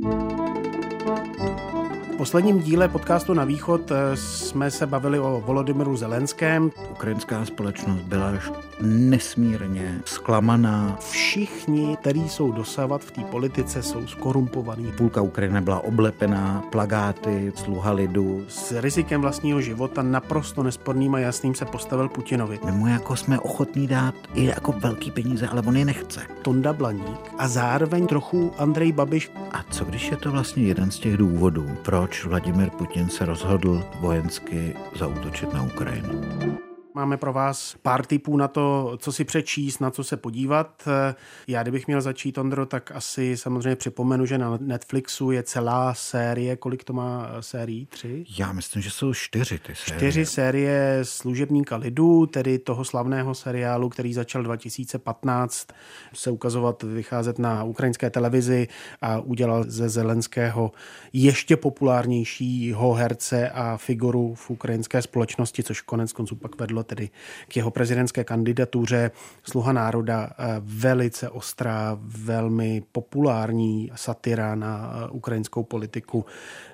Música posledním díle podcastu Na východ eh, jsme se bavili o Volodymyru Zelenském. Ukrajinská společnost byla nesmírně zklamaná. Všichni, kteří jsou dosávat v té politice, jsou skorumpovaní. Půlka Ukrajiny byla oblepená plagáty, sluha lidu. S rizikem vlastního života naprosto nesporným a jasným se postavil Putinovi. My mu jako jsme ochotní dát i jako velký peníze, ale on je nechce. Tonda Blaník a zároveň trochu Andrej Babiš. A co když je to vlastně jeden z těch důvodů, proč Vladimir Putin se rozhodl vojensky zaútočit na Ukrajinu. Máme pro vás pár tipů na to, co si přečíst, na co se podívat. Já kdybych měl začít, Ondro, tak asi samozřejmě připomenu, že na Netflixu je celá série, kolik to má sérií? Tři? Já myslím, že jsou čtyři ty série. Čtyři série služebníka lidu, tedy toho slavného seriálu, který začal 2015 se ukazovat, vycházet na ukrajinské televizi a udělal ze Zelenského ještě populárnějšího herce a figuru v ukrajinské společnosti, což konec konců pak vedlo tedy k jeho prezidentské kandidatuře. Sluha národa eh, velice ostrá, velmi populární satira na eh, ukrajinskou politiku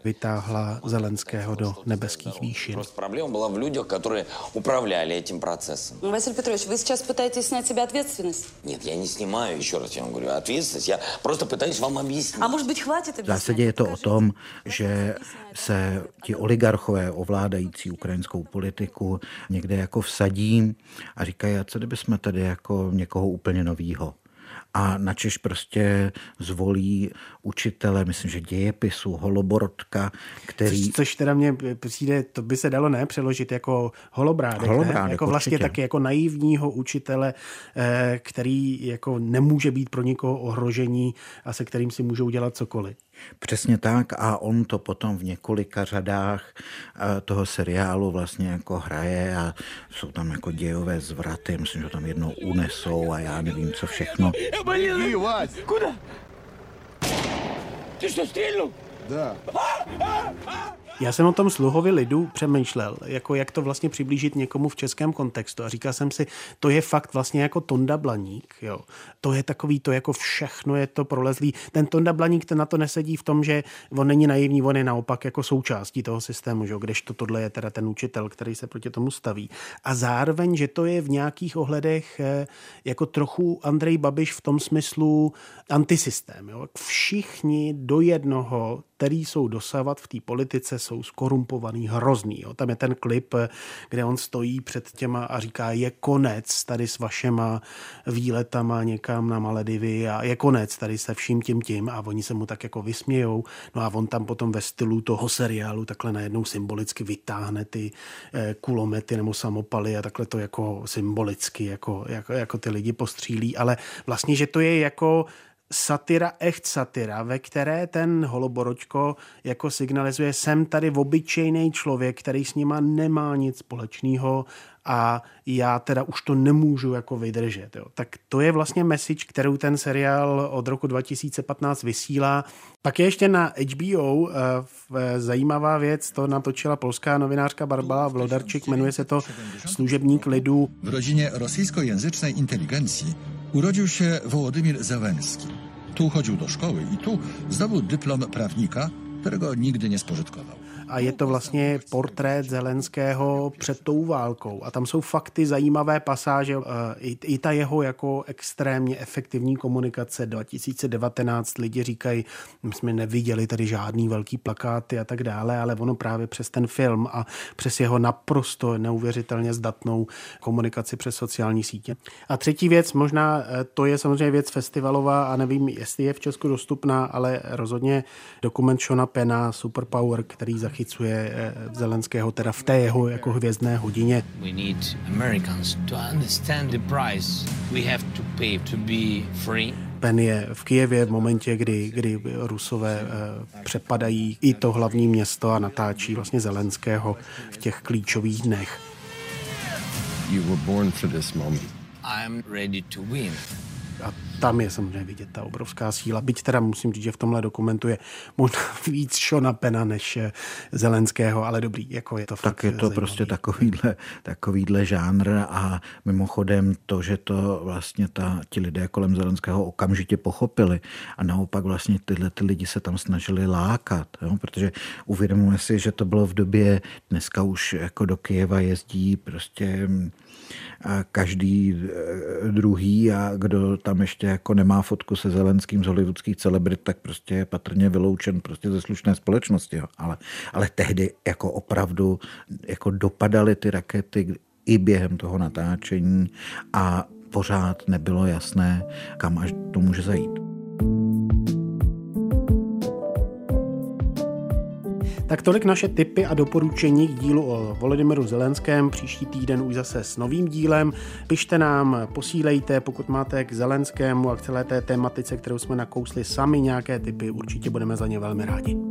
vytáhla Zelenského do nebeských výšin. Problém byla v lidech, kteří upravляли tím procesem. Vasil Petrovич, vy сейчас pýtajíte снять себе ответственность? Нет, я не снимаю, еще раз я вам говорю, ответственность. Я просто пытаюсь вам объяснить. А может быть, хватит В zásadě je to o tom, že se ti oligarchové ovládající ukrajinskou politiku někde jako vsadí a říkají, a co kdyby jsme tady jako někoho úplně novýho a načež prostě zvolí učitele, myslím, že dějepisu, Holoborodka, který... Což, což teda mě přijde, to by se dalo ne přeložit jako holobrádek, holobrádek ne? Jako vlastně taky jako naivního učitele, eh, který jako nemůže být pro nikoho ohrožení a se kterým si můžou dělat cokoliv. Přesně tak a on to potom v několika řadách eh, toho seriálu vlastně jako hraje a jsou tam jako dějové zvraty, myslím, že tam jednou unesou a já nevím co všechno. Беги, Вась! Куда? Ты что, стрельнул? Да. Já jsem o tom sluhovi lidu přemýšlel, jako jak to vlastně přiblížit někomu v českém kontextu a říkal jsem si, to je fakt vlastně jako Tonda Blaník, jo. To je takový, to jako všechno je to prolezlý. Ten Tonda Blaník ten na to nesedí v tom, že on není naivní, on je naopak jako součástí toho systému, že? kdežto tohle je teda ten učitel, který se proti tomu staví. A zároveň, že to je v nějakých ohledech eh, jako trochu Andrej Babiš v tom smyslu antisystém. Jo? Všichni do jednoho který jsou dosávat v té politice, jsou skorumpovaný, hrozný. Jo. Tam je ten klip, kde on stojí před těma a říká, je konec tady s vašema výletama někam na Maledivy a je konec tady se vším tím tím a oni se mu tak jako vysmějou. No a on tam potom ve stylu toho seriálu takhle najednou symbolicky vytáhne ty eh, kulomety nebo samopaly a takhle to jako symbolicky jako, jako, jako ty lidi postřílí, ale vlastně, že to je jako satira, echt satira, ve které ten Holoboročko jako signalizuje, jsem tady obyčejný člověk, který s nima nemá nic společného a já teda už to nemůžu jako vydržet. Jo. Tak to je vlastně message, kterou ten seriál od roku 2015 vysílá. Pak je ještě na HBO eh, zajímavá věc, to natočila polská novinářka Barbara Vlodarčik, jmenuje se to Služebník lidu. V rodině rosyjskojęzycznej inteligencji urodził się Wołodymir Zełenski. Tu chodził do szkoły i tu zdobył dyplom prawnika, którego nigdy nie spożytkował. A je to vlastně portrét Zelenského před tou válkou. A tam jsou fakty, zajímavé pasáže, eh, i, ta jeho jako extrémně efektivní komunikace 2019, lidi říkají, my jsme neviděli tady žádný velký plakáty a tak dále, ale ono právě přes ten film a přes jeho naprosto neuvěřitelně zdatnou komunikaci přes sociální sítě. A třetí věc, možná eh, to je samozřejmě věc festivalová a nevím, jestli je v Česku dostupná, ale rozhodně dokument Shona Pena Superpower, který zachytí zachycuje eh, Zelenského teda v té jeho jako hvězdné hodině. We need Americans to understand the price we have to pay to be free. Pen je v Kijevě v momentě, kdy, kdy Rusové eh, přepadají i to hlavní město a natáčí vlastně Zelenského v těch klíčových dnech. You were born for this moment. I'm ready to win. A tam je samozřejmě vidět ta obrovská síla. Byť teda musím říct, že v tomhle dokumentu je možná víc Šona Pena než eh, Zelenského, ale dobrý, jako je to Tak je to zajímavý. prostě takovýhle, takovýhle žánr a mimochodem to, že to vlastně ta, ti lidé kolem Zelenského okamžitě pochopili a naopak vlastně tyhle ty lidi se tam snažili lákat, jo? protože uvědomujeme si, že to bylo v době, dneska už jako do Kyjeva jezdí prostě každý eh, druhý a kdo tam ještě jako nemá fotku se Zelenským z hollywoodských celebrit, tak prostě je patrně vyloučen prostě ze slušné společnosti. Jo. Ale, ale tehdy jako opravdu jako dopadaly ty rakety i během toho natáčení a pořád nebylo jasné, kam až to může zajít. Tak tolik naše tipy a doporučení k dílu o Volodymyru Zelenském. Příští týden už zase s novým dílem. Pište nám, posílejte, pokud máte k Zelenskému a k celé té tematice, kterou jsme nakousli sami nějaké typy, určitě budeme za ně velmi rádi.